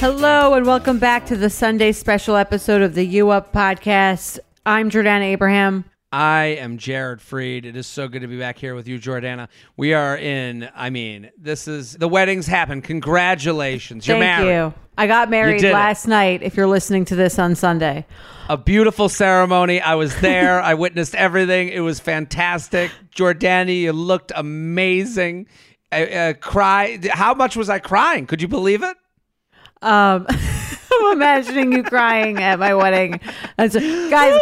Hello, and welcome back to the Sunday special episode of the U Up podcast. I'm Jordana Abraham. I am Jared Freid. It is so good to be back here with you, Jordana. We are in, I mean, this is the weddings happen. Congratulations. You're Thank married. you. I got married did last night. If you're listening to this on Sunday, A beautiful ceremony. I was there. I witnessed everything. It was fantastic. Jordana, you looked amazing. I, uh, cry. How much was I crying? Could you believe it? um, I'm imagining you crying at my wedding. And so, guys,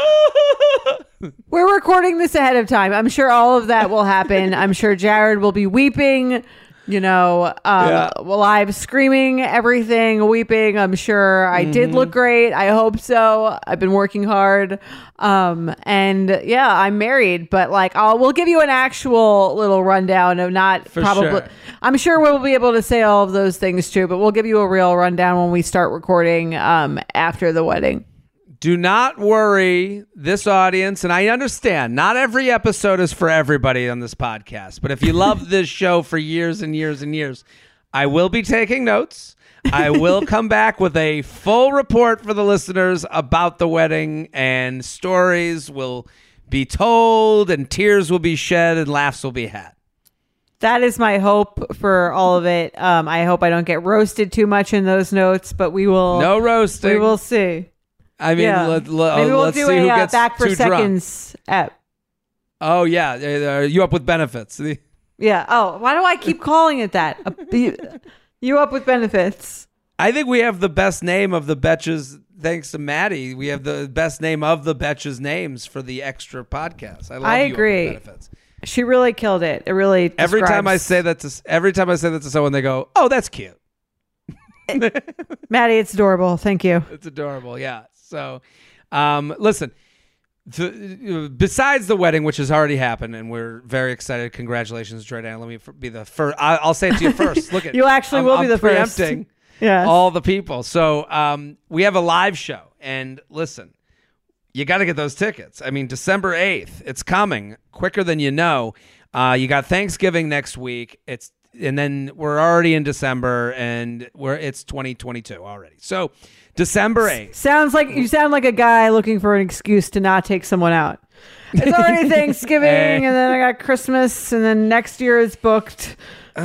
we're recording this ahead of time. I'm sure all of that will happen. I'm sure Jared will be weeping. You know, um, Yeah. live screaming, everything, weeping. I'm sure I did look great. I hope so. I've been working hard. Um, and yeah, I'm married, but like, I'll, we'll give you an actual little rundown of not For probably, sure. I'm sure we'll be able to say all of those things too, but we'll give you a real rundown when we start recording, um, after the wedding. Do not worry, this audience, and I understand not every episode is for everybody on this podcast, but if you love this show for years and years and years, I will be taking notes. I will come back with a full report for the listeners about the wedding, and stories will be told, and tears will be shed, and laughs will be had. That is my hope for all of it. Um, I hope I don't get roasted too much in those notes, but we will. No roasting. we will see. I mean, yeah. let, let, Maybe we'll let's do see a who uh, gets back for drunk. seconds app. Oh yeah, uh, you up with benefits? Yeah. Oh, why do I keep calling it that? You, up with benefits? I think we have the best name of the Betches. Thanks to Maddie, we have the best name of the Betches names for the extra podcast. I love I you, Up with agree. Benefits. She really killed it. It really. Every time I say that to every time I say that to someone, they go, "Oh, that's cute. Maddie, it's adorable. Thank you. It's adorable." Yeah. So, um, listen. The, besides the wedding, which has already happened, and we're very excited. Congratulations, Jordan. Let me be the first. I'll say it to you first. Look at You actually I'm- will be I'm the first. preempting. All the people. So um, we have a live show, and listen, you got to get those tickets. I mean, December eighth, it's coming quicker than you know. Uh, you got Thanksgiving next week. It's and then we're already in December, and we're it's 2022 already. So December eighth. Sounds like you sound like a guy looking for an excuse to not take someone out. It's already Thanksgiving, and then I got Christmas, and then next year is booked. Uh,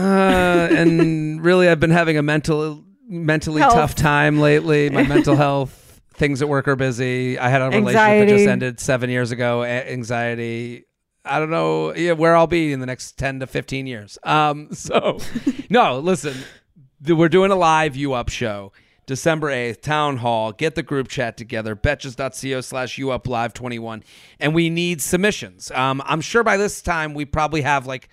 and really, I've been having a mental, mentally Health. tough time lately. My mental health, things at work are busy. I had a relationship that Anxiety. just ended seven years ago. A- anxiety. I don't know yeah, where I'll be in the next ten to fifteen years. Um, so no, listen, th- we're doing a live U Up show. December 8th, Town Hall. Get the group chat together, betches.co slash uplive21. And we need submissions. Um, I'm sure by this time we probably have like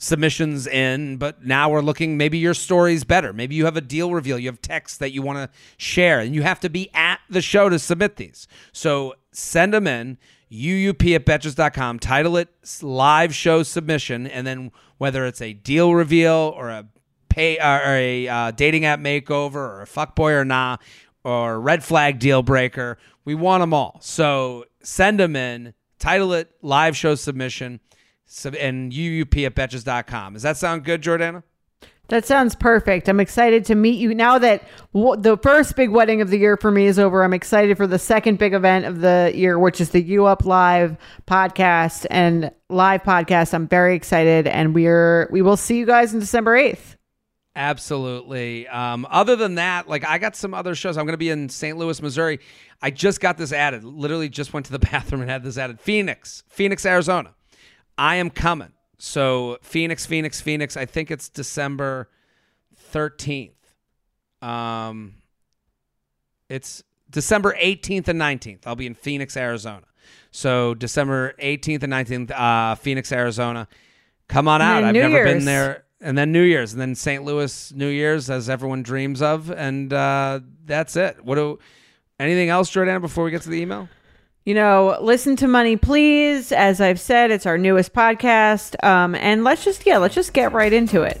submissions in, but now we're looking maybe your story's better. Maybe you have a deal reveal, you have text that you want to share, and you have to be at the show to submit these. So send them in, uup at betches.com, title it live show submission, and then whether it's a deal reveal or a pay or a uh, dating app makeover or a fuckboy or nah or red flag deal breaker, we want them all. So send them in, title it live show submission sub- and uup at betches.com. Does that sound good, Jordana? That sounds perfect. I'm excited to meet you now that w- the first big wedding of the year for me is over. I'm excited for the second big event of the year, which is the U Up Live podcast and live podcast. I'm very excited, and we're we will see you guys on December 8th. Absolutely. Um, other than that, like I got some other shows. I'm going to be in St. Louis, Missouri. I just got this added. Literally, just went to the bathroom and had this added. Phoenix, Phoenix, Arizona. I am coming. So Phoenix, Phoenix, Phoenix. I think it's December 13th. Um, it's December 18th and 19th. I'll be in Phoenix, Arizona. So December 18th and 19th, uh, Phoenix, Arizona. Come on out. I've New never been there. And then New Year's, and then St. Louis New Year's, as everyone dreams of, and uh, that's it. What do? Anything else, Jordana? Before we get to the email. You know, listen to Money Please. As I've said, it's our newest podcast. Um, and let's just, yeah, let's just get right into it.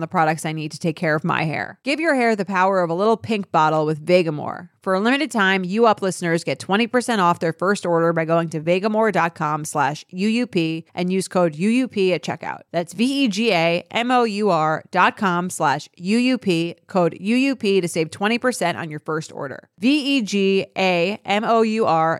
the products I need to take care of my hair. Give your hair the power of a little pink bottle with Vegamour. For a limited time, you up listeners get 20% off their first order by going to vegamour.com slash UUP and use code UUP at checkout. That's V-E-G-A-M-O-U-R dot com slash UUP, code UUP to save 20% on your first order. V-E-G-A-M-O-U-R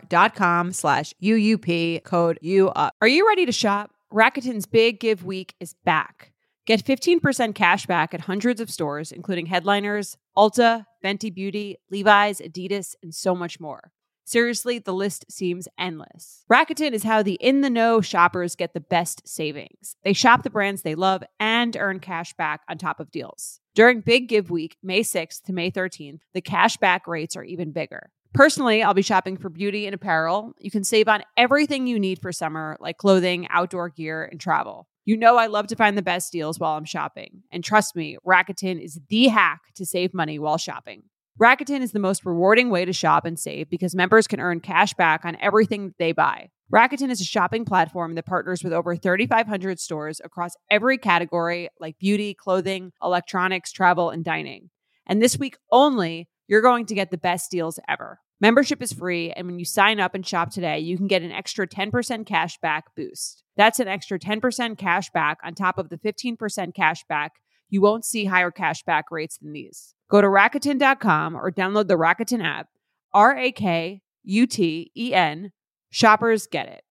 dot com slash UUP, code UUP. Are you ready to shop? Rakuten's Big Give Week is back. Get 15% cash back at hundreds of stores, including Headliners, Ulta, Fenty Beauty, Levi's, Adidas, and so much more. Seriously, the list seems endless. Rakuten is how the in the know shoppers get the best savings. They shop the brands they love and earn cash back on top of deals. During Big Give Week, May 6th to May 13th, the cash back rates are even bigger. Personally, I'll be shopping for beauty and apparel. You can save on everything you need for summer, like clothing, outdoor gear, and travel. You know, I love to find the best deals while I'm shopping. And trust me, Rakuten is the hack to save money while shopping. Rakuten is the most rewarding way to shop and save because members can earn cash back on everything they buy. Rakuten is a shopping platform that partners with over 3,500 stores across every category like beauty, clothing, electronics, travel, and dining. And this week only, you're going to get the best deals ever. Membership is free, and when you sign up and shop today, you can get an extra 10% cash back boost. That's an extra 10% cash back on top of the 15% cash back. You won't see higher cash back rates than these. Go to Rakuten.com or download the Rakuten app. R A K U T E N. Shoppers get it.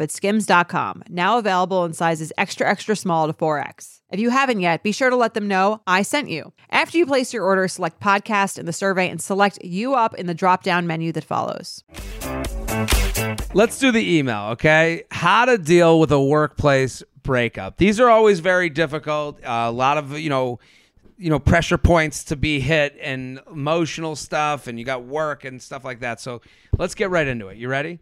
at skims.com, now available in sizes extra, extra small to 4X. If you haven't yet, be sure to let them know I sent you. After you place your order, select podcast in the survey and select you up in the drop down menu that follows. Let's do the email, okay? How to deal with a workplace breakup. These are always very difficult. Uh, a lot of, you know, you know, pressure points to be hit and emotional stuff and you got work and stuff like that. So, let's get right into it. You ready?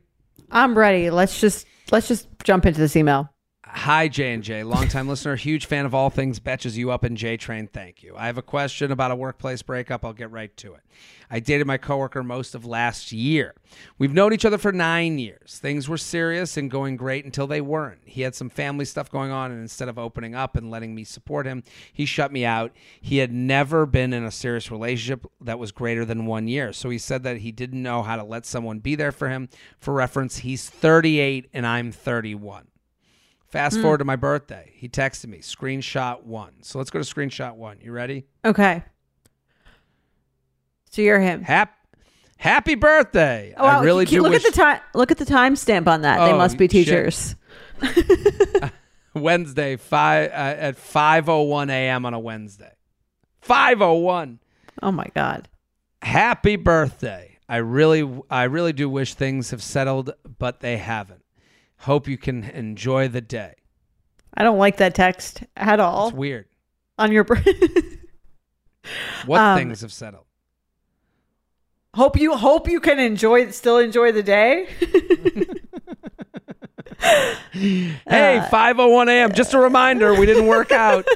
I'm ready. Let's just let's just jump into this email. Hi, J and J, longtime listener, huge fan of all things betches you up in J Train. Thank you. I have a question about a workplace breakup. I'll get right to it. I dated my coworker most of last year. We've known each other for nine years. Things were serious and going great until they weren't. He had some family stuff going on, and instead of opening up and letting me support him, he shut me out. He had never been in a serious relationship that was greater than one year. So he said that he didn't know how to let someone be there for him. For reference, he's 38 and I'm 31. Fast forward to my birthday. He texted me, screenshot one. So let's go to screenshot one. You ready? Okay. So you're him. Hap- happy birthday. Oh, wow, I really do look wish at the time. Look at the timestamp on that. they Oh, must be teachers. Wednesday five uh, at 5:01 a.m. on a Wednesday. 5:01. Oh my god. Happy birthday. I really I really do wish things have settled, but they haven't. Hope you can enjoy the day. I don't like that text at all It's weird. on your. Brain. What Um, things have settled? hope you hope you can enjoy still enjoy the day. Hey, 5:01 a.m. Just a reminder, we didn't work out.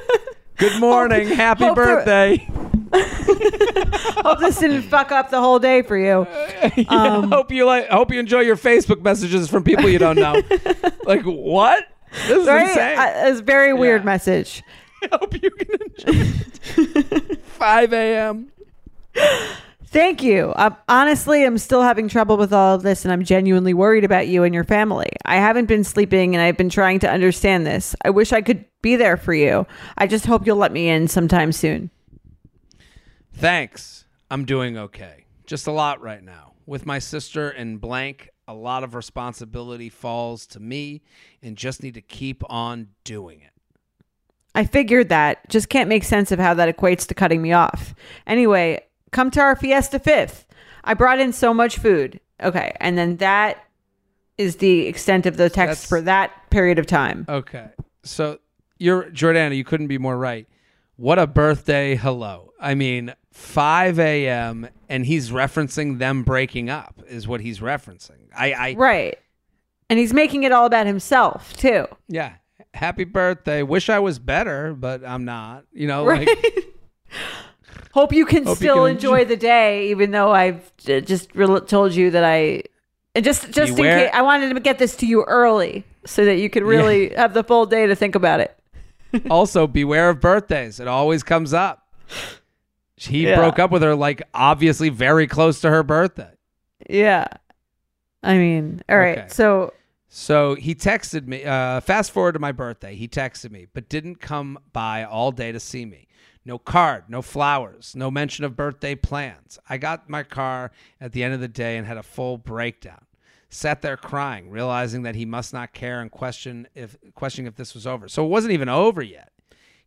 Good morning. Happy hope birthday. hope this didn't fuck up the whole day for you. Yeah, Um, hope you like hope you enjoy your Facebook messages from people you don't know. like what? This is Right? insane. Uh, it's a very weird Yeah. message. hope you can enjoy it. 5 a.m. Thank you. I, honestly, I'm still having trouble with all of this, and I'm genuinely worried about you and your family. I haven't been sleeping, and I've been trying to understand this. I wish I could be there for you. I just hope you'll let me in sometime soon. Thanks. I'm doing okay. Just a lot right now. With my sister in blank, a lot of responsibility falls to me and just need to keep on doing it. I figured that. Just can't make sense of how that equates to cutting me off. Anyway, come to our Fiesta 5th. I brought in so much food. Okay. And then that is the extent of the text That's- for that period of time. Okay. So you're Jordana, you couldn't be more right. What a birthday hello. I mean, 5 a.m. and he's referencing them breaking up is what he's referencing. I, I Right. And he's making it all about himself, too. yeah. Happy birthday. Wish I was better, but I'm not. You know, Right. like Hope you can Hope you still can enjoy enjoy- the day, even though I've j- just re- told you that I. And just, just in case, I wanted to get this to you early so that you could really have the full day to think about it. also beware of birthdays. It always comes up. He Yeah. broke up with her like obviously very close to her birthday. Yeah. I mean, all right. Okay. So, So he texted me. Uh, fast forward to my birthday. He texted me, but didn't come by all day to see me. No card, no flowers, no mention of birthday plans. I got my car at the end of the day and had a full breakdown. Sat there crying, realizing that he must not care and question if questioning if this was over. So it wasn't even over yet.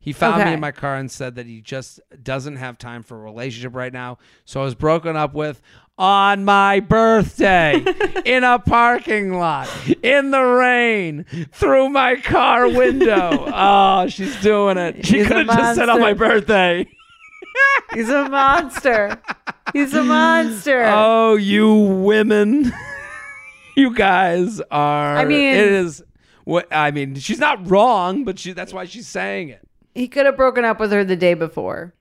He found me in my car and said that he just doesn't have time for a relationship right now. So I was broken up with on my birthday in a parking lot in the rain through my car window. Oh, she's doing it. She could have just said on my birthday. he's a monster. he's a monster. Oh, you women. you guys are I mean- it is what I mean, she's not wrong, but she that's why she's saying it. he could have broken up with her the day before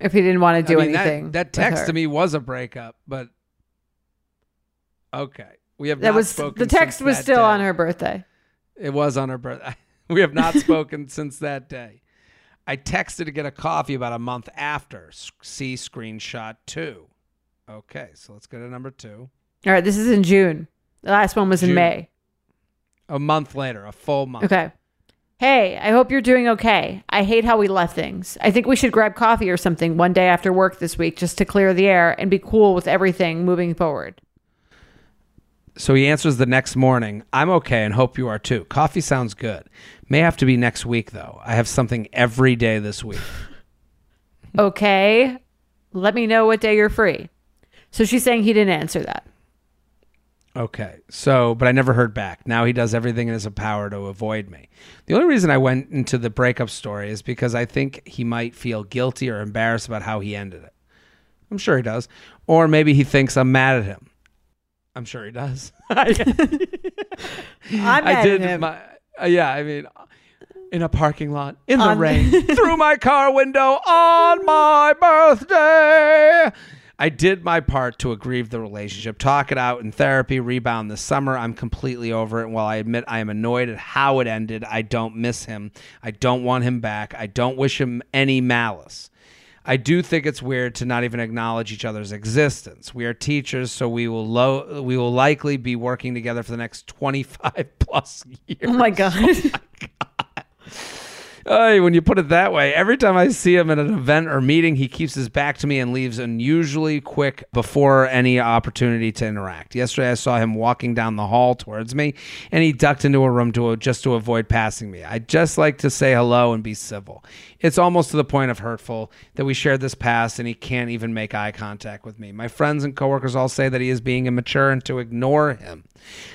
if he didn't want to do I mean, anything. That, with text to me was a breakup, but okay. We have That was the text was still day. on her birthday. It was on her birthday. We have not spoken since that day. I texted to get a coffee about a month after. See screenshot two. Okay, so let's go to number two. All right, this is in June. The last one was in June. May. A month later, a full month. Okay. Hey, I hope you're doing okay. I hate how we left things. I think we should grab coffee or something one day after work this week just to clear the air and be cool with everything moving forward. So he answers the next morning. I'm okay and hope you are too. Coffee sounds good. May have to be next week though. I have something every day this week. Okay. Let me know what day you're free. So she's saying he didn't answer that. Okay. So, but I never heard back. Now he does everything in his power to avoid me. The only reason I went into the breakup story is because I think he might feel guilty or embarrassed about how he ended it. I'm sure he does. Or maybe he thinks I'm mad at him. I'm sure he does. I'm I did at him. my uh, yeah, I mean in a parking lot in the On- rain through my car window on my birthday. I did my part to aggrieve the relationship, talk it out in therapy, rebound this summer. I'm completely over it. And while I admit I am annoyed at how it ended, I don't miss him. I don't want him back. I don't wish him any malice. I do think it's weird to not even acknowledge each other's existence. We are teachers, so we will lo- we will likely be working together for the next 25 plus years. Oh my God. Oh, when you put it that way, every time I see him at an event or meeting, he keeps his back to me and leaves unusually quick before any opportunity to interact. Yesterday, I saw him walking down the hall towards me, and he ducked into a room to just to avoid passing me. I just like to say hello and be civil. It's almost to the point of hurtful that we shared this past, and he can't even make eye contact with me. My friends and coworkers all say that he is being immature and to ignore him.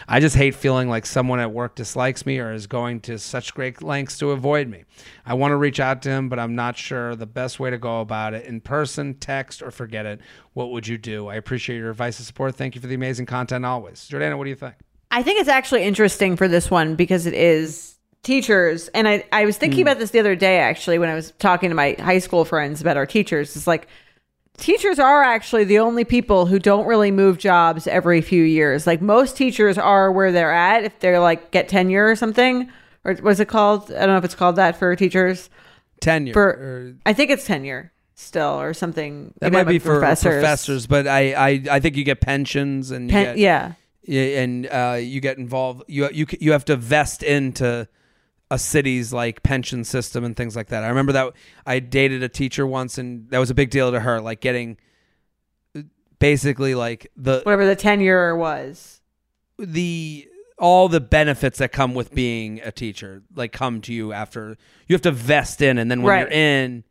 I just hate feeling like someone at work dislikes me or is going to such great lengths to avoid me. I want to reach out to him, but I'm not sure the best way to go about it. In person, text, or forget it. What would you do? I appreciate your advice and support. Thank you for the amazing content always. Jordana, what do you think? I think it's actually interesting for this one because it is teachers. And I, I was thinking about this the other day, actually, when I was talking to my high school friends about our teachers. It's like, teachers are actually the only people who don't really move jobs every few years. Like most teachers are where they're at if they're like get tenure or something. Or was it called? I don't know if it's called that for teachers. Tenure. For or- I think it's tenure still or something. that might be for professors. but I, I, I think you get pensions and you Pen- get. Yeah, and uh, you get involved. You you you have to vest into a city's like pension system and things like that. I remember that I dated a teacher once, and that was a big deal to her, like getting basically like the Whatever the tenure was. the all the benefits that come with being a teacher, like come to you after you have to vest in, and then when Right. you're in.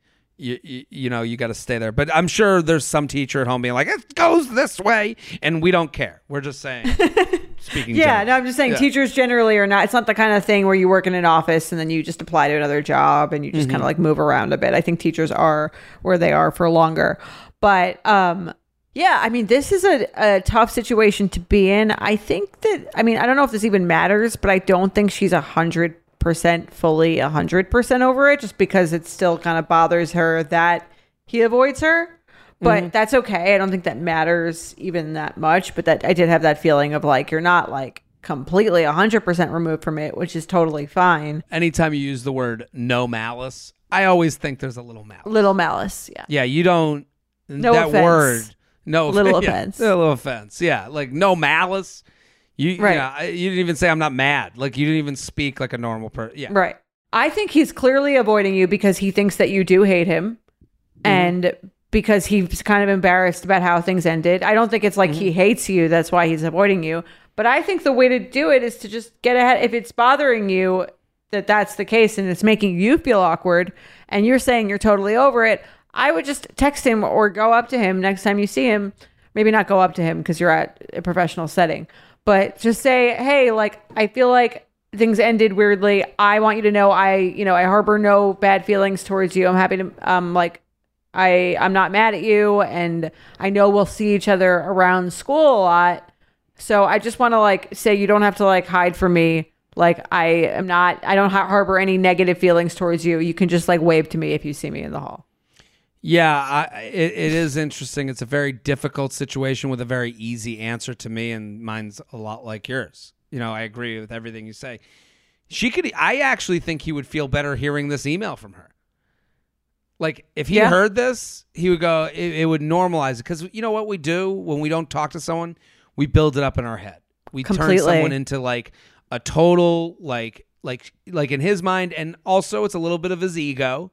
You, you, you know you got to stay there but i'm sure there's some teacher at home being like it goes this way and we don't care we're just saying speaking Yeah, generally. no, I'm just saying Yeah. teachers generally are not. It's not the kind of thing where you work in an office and then you just apply to another job and you just Mm-hmm. kind of like move around a bit. I think teachers are where they are for longer. But um, yeah, I mean, this is a, a tough situation to be in. I think that I mean, I don't know if this even matters, but I don't think she's a hundred percent fully a hundred percent over it, just because it still kind of bothers her that he avoids her. But Mm-hmm. that's okay. I don't think that matters even that much. But that I did have that feeling of like you're not like completely 100% removed from it, which is totally fine. anytime you use the word no malice, I always think there's a little malice. Little malice. Yeah. Yeah, you don't No that offense. word. No Little yeah, offense. A little offense. Yeah, like no malice. You Right. yeah, you didn't even say I'm not mad. Like you didn't even speak like a normal person. Yeah. Right. I think he's clearly avoiding you because he thinks that you do hate him and because he's kind of embarrassed about how things ended. I don't think it's like he hates you, that's why he's avoiding you. But I think the way to do it is to just get ahead. If it's bothering you that that's the case and it's making you feel awkward and you're saying you're totally over it, I would just text him or go up to him next time you see him. Maybe not go up to him because you're at a professional setting, but just say, hey, like, I feel like things ended weirdly. I want you to know I, you know, I harbor no bad feelings towards you. I'm happy to, um, like, I, I'm not mad at you and I know we'll see each other around school a lot. So I just want to like say you don't have to like hide from me. Like I am not, I don't ha- harbor any negative feelings towards you. You can just like wave to me if you see me in the hall. Yeah, I, it, it is interesting. It's a very difficult situation with a very easy answer to me, and mine's a lot like yours. You know, I agree with everything you say. She could. I actually think he would feel better hearing this email from her. Like if he Yeah. heard this, he would go. It, it would normalize it because you know what we do when we don't talk to someone, we build it up in our head. We turn someone into like a total like like like in his mind, and also it's a little bit of his ego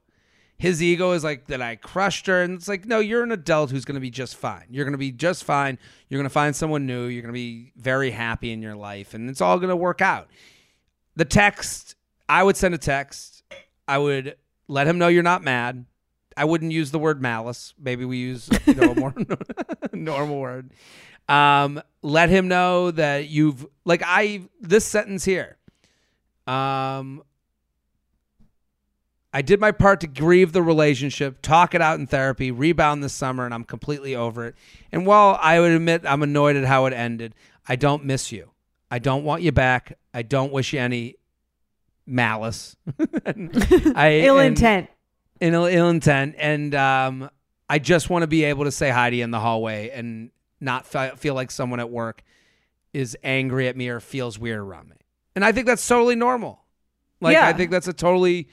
his ego is like that I crushed her, and it's like, no, you're an adult who's going to be just fine. You're going to be just fine. You're going to find someone new. You're going to be very happy in your life, and it's all going to work out. The text, I would send a text. I would let him know you're not mad. I wouldn't use the word malice. Maybe we use you know, a more normal word. Um, let him know that you've like I this sentence here. Um, I did my part to grieve the relationship, talk it out in therapy, rebound this summer, and I'm completely over it. And while I would admit I'm annoyed at how it ended, I don't miss you. I don't want you back. I don't wish you any malice. I, Ill intent. In ill, ill intent, and um, I just want to be able to say hi to you in the hallway and not fe- feel like someone at work is angry at me or feels weird around me. And I think that's totally normal. Like Yeah. I think that's a totally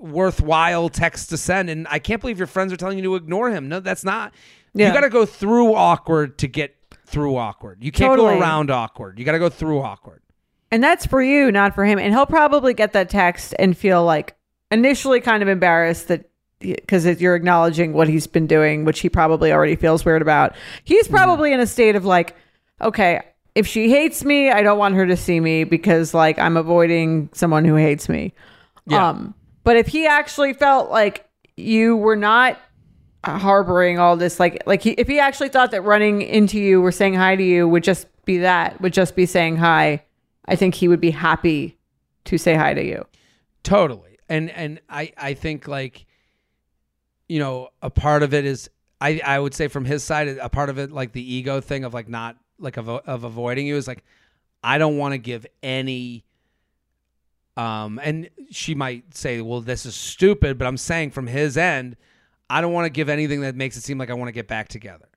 worthwhile text to send. And I can't believe your friends are telling you to ignore him. No, that's not. Yeah. You got to go through awkward to get through awkward. You can't Totally. go around awkward. You got to go through awkward. And that's for you, not for him. And he'll probably get that text and feel like initially kind of embarrassed that because you're acknowledging what he's been doing, which he probably already feels weird about. He's Mm-hmm. probably in a state of like, okay, if she hates me, I don't want her to see me because like I'm avoiding someone who hates me. Yeah. Um, but if he actually felt like you were not harboring all this, like like he, if he actually thought that running into you or saying hi to you would just be that, would just be saying hi, I think he would be happy to say hi to you. Totally. And and I I think like you know, a part of it is I I would say from his side a part of it like the ego thing of like not like of of avoiding you is like I don't want to give any um and she might say, "Well, this is stupid," but I'm saying from his end, I don't want to give anything that makes it seem like I want to get back together.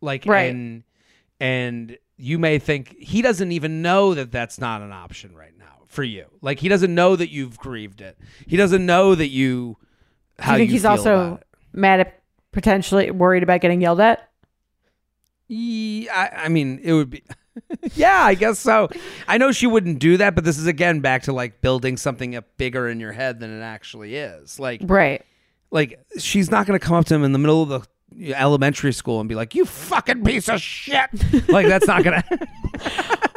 Like Right. and and you may think he doesn't even know that that's not an option right now for you. Like he doesn't know that you've grieved it. He doesn't know that you. Do you think you he's also mad at potentially worried about getting yelled at? Yeah, I, I mean, it would be. yeah, I guess so. I know she wouldn't do that, but this is again back to like building something up bigger in your head than it actually is. Like, Right. like she's not going to come up to him in the middle of the elementary school and be like, "You fucking piece of shit." like that's not going to.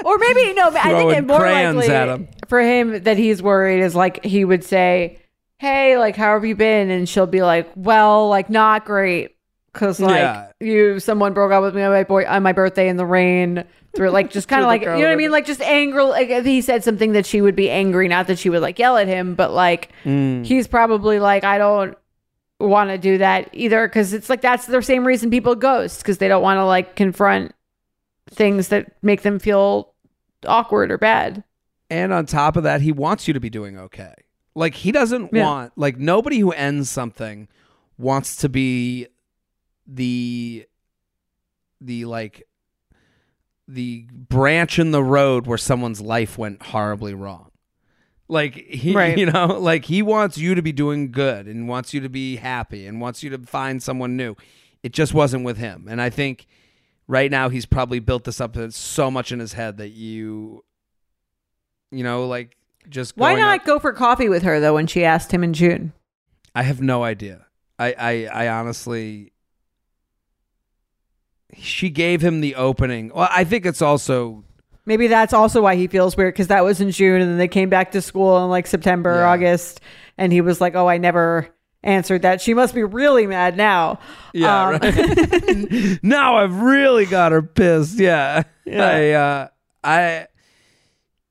Or maybe no, I think it more likely at him. for him that he's worried is like he would say, "Hey, like how have you been?" and she'll be like, "Well, like not great." Cause like Yeah. you, someone broke up with me on my boy on my birthday in the rain. Through like just kind of like you know what I mean, like just angry. Like if he said something that she would be angry, not that she would like yell at him, but like Mm. he's probably like, I don't want to do that either because it's like that's the same reason people ghost because they don't want to like confront things that make them feel awkward or bad. And on top of that, he wants you to be doing okay. Like he doesn't Yeah. want like nobody who ends something wants to be the the like the branch in the road where someone's life went horribly wrong. Like he Right. you know, like he wants you to be doing good and wants you to be happy and wants you to find someone new. It just wasn't with him. And I think right now he's probably built this up so much in his head that you you know, like just Why not up- go for coffee with her though when she asked him in June? I have no idea. I, I I honestly she gave him the opening. Well, I think it's also Maybe that's also why he feels weird because that was in June and then they came back to school in like September, Yeah. August, and he was like, "Oh, I never answered that." She must be really mad now. yeah. Um, right. now I've really got her pissed. Yeah. Yeah. I uh I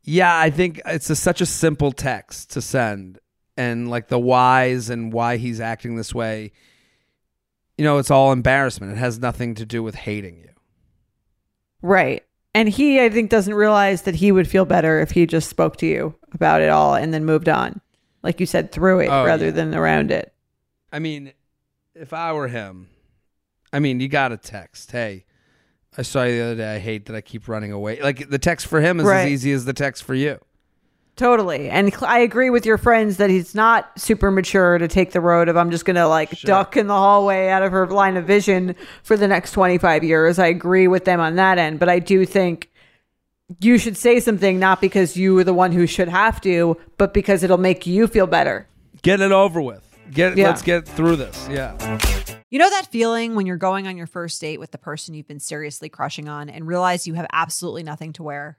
yeah, I think it's a, such a simple text to send and like the whys and why he's acting this way. You know, it's all embarrassment. It has nothing to do with hating you. Right. And he, I think, doesn't realize that he would feel better if he just spoke to you about it all and then moved on. Like you said, through it Oh, rather yeah. than around it. I mean, if I were him, I mean, you got to text, hey, I saw you the other day. I hate that I keep running away. Like the text for him is Right. as easy as the text for you. Totally. And cl- I agree with your friends that he's not super mature to take the road of I'm just going to like Sure. duck in the hallway out of her line of vision for the next 25 years. I agree with them on that end. But I do think you should say something not because you are the one who should have to, but because it'll make you feel better. Get it over with. Get Yeah. let's get through this. Yeah. You know that feeling when you're going on your first date with the person you've been seriously crushing on and realize you have absolutely nothing to wear?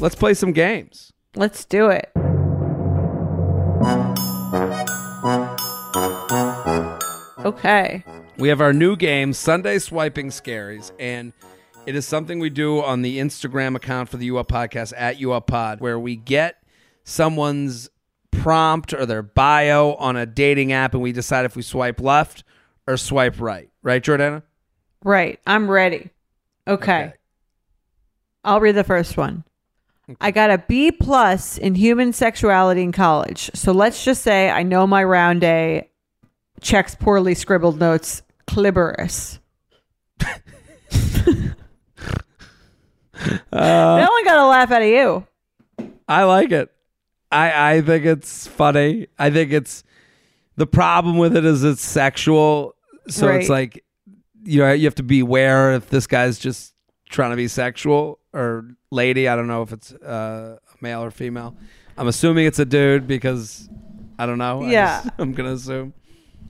Let's play some games. Let's do it. Okay. We have our new game, Sunday Swiping Scaries, and it is something we do on the Instagram account for the U Up Podcast at U Up Pod, where we get someone's prompt or their bio on a dating app, and we decide if we swipe left or swipe right. Right, Jordana? Right. I'm ready. Okay. Okay. I'll read the first one. I got a B plus in human sexuality in college. So let's just say I know my round A checks poorly scribbled notes clitoris. Uh, no one got a laugh out of you. I like it. I I think it's funny. I think it's the problem with it is it's sexual, so it's like you know you have to beware if this guy's just trying to be sexual or lady. I don't know if it's uh, male or female. I'm assuming it's a dude because I don't know. Yeah. just- I'm gonna assume.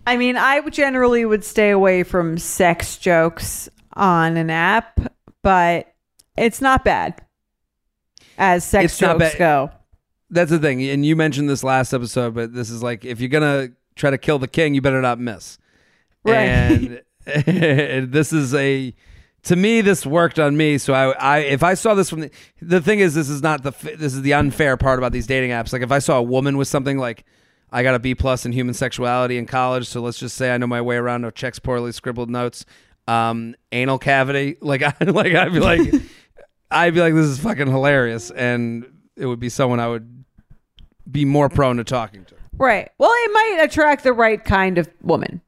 I mean, I generally would stay away from sex jokes on an app, but it's not bad as sex It's jokes go. That's the thing, and you mentioned this last episode, but this is like if you're gonna try to kill the king, you better not miss. Right. And this is a to me this worked on me. So I, I if I saw this from the the thing is this is not the this is the unfair part about these dating apps. Like if I saw a woman with something like I got a B plus in human sexuality in college, so let's just say I know my way around no checks poorly scribbled notes, um, anal cavity. Like I like I'd be like I'd be like this is fucking hilarious, and it would be someone I would be more prone to talking to. Right. Well, it might attract the right kind of woman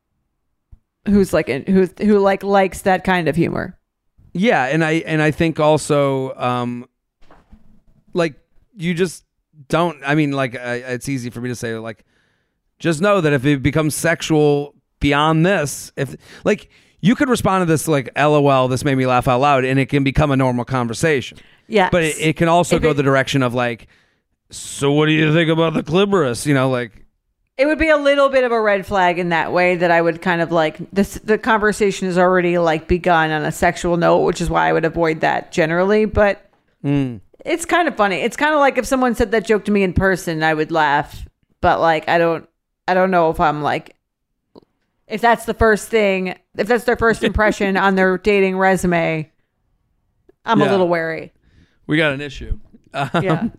who's like who who like likes that kind of humor. Yeah, and I and I think also um like you just don't I mean like I, it's easy for me to say like just know that if it becomes sexual beyond this if like you could respond to this like lol this made me laugh out loud and it can become a normal conversation. Yeah. But it, it can also If go it- the direction of like so what do you think about the clitoris, you know, like it would be a little bit of a red flag in that way that I would kind of like this the conversation is already like begun on a sexual note, which is why I would avoid that generally, but mm, it's kind of funny. It's kind of like if someone said that joke to me in person, I would laugh, but like I don't I don't know if I'm like if that's the first thing, if that's their first impression on their dating resume, I'm a little wary. we got an issue. Um, Yeah.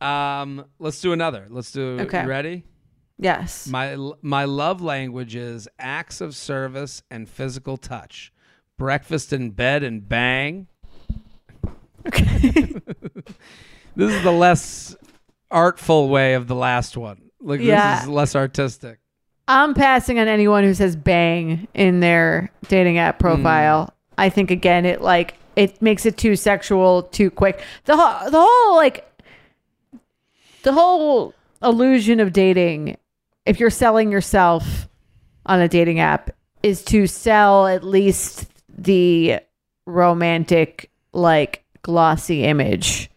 Um let's do another. Let's do Okay. you ready? Yes. My my love language is acts of service and physical touch. Breakfast in bed and bang, Okay. This is the less artful way of the last one. Like Yeah. this is less artistic. I'm passing on anyone who says bang in their dating app hmm. profile. I think again it like it makes it too sexual too quick. The whole the whole like the whole illusion of dating if you're selling yourself on a dating app is to sell at least the romantic like glossy image.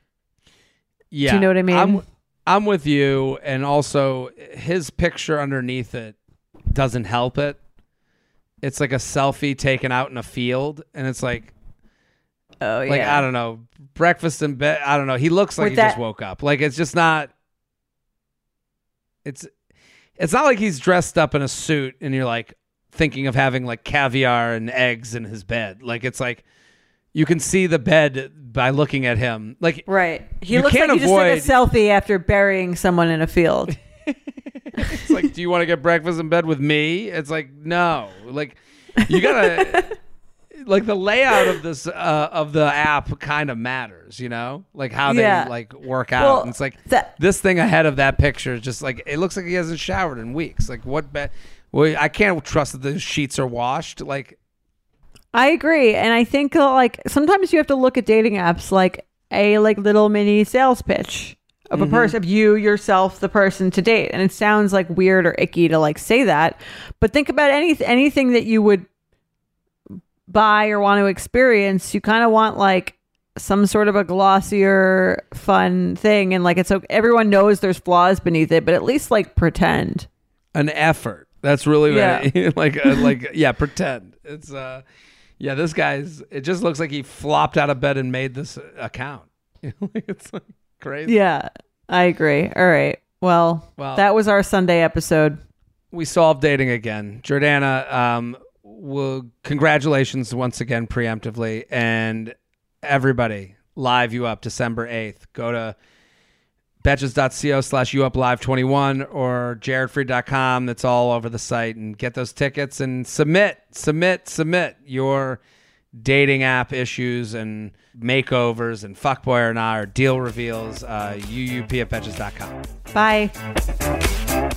Yeah. Do you know what I mean? I'm, I'm with you. And also, his picture underneath it doesn't help it. It's like a selfie taken out in a field. And it's like, Oh yeah. like, I don't know, breakfast in bed. I don't know. He looks like With he that- just woke up. Like, it's just not, it's, it's not like he's dressed up in a suit and you're like thinking of having like caviar and eggs in his bed. Like, it's like, you can see the bed by looking at him. Like, Right. He looks like he just took avoid- a selfie after burying someone in a field. It's like, do you want to get breakfast in bed with me? It's like, no. Like, you gotta, like the layout of this uh, of the app kind of matters, you know, like how Yeah. they like work out. Well, and it's like that- this thing ahead of that picture is just like it looks like he hasn't showered in weeks. Like, what? Be- well, I can't trust that the sheets are washed. Like, I agree, and I think uh, like sometimes you have to look at dating apps like a like little mini sales pitch of a person, of you yourself, the person to date, and it sounds like weird or icky to like say that, but think about any anything that you would buy or want to experience. You kind of want like some sort of a glossier, fun thing, and like it's okay. Everyone knows there's flaws beneath it, but at least like pretend. an effort. That's really Yeah. what like uh, like yeah, pretend. It's uh yeah, this guy's it just looks like he flopped out of bed and made this account. You know, like, it's like crazy. Yeah, I agree. All right. Well, Well- that was our Sunday episode. We solved dating again. Jordana, um well congratulations once again preemptively and everybody live you up December 8th. Go to betches.co slash you up live 21 or jaredfreid.com that's all over the site and get those tickets and submit submit submit your dating app issues and makeovers and fuckboy or not or deal reveals uh, youup at betches.com Bye.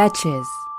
Betches.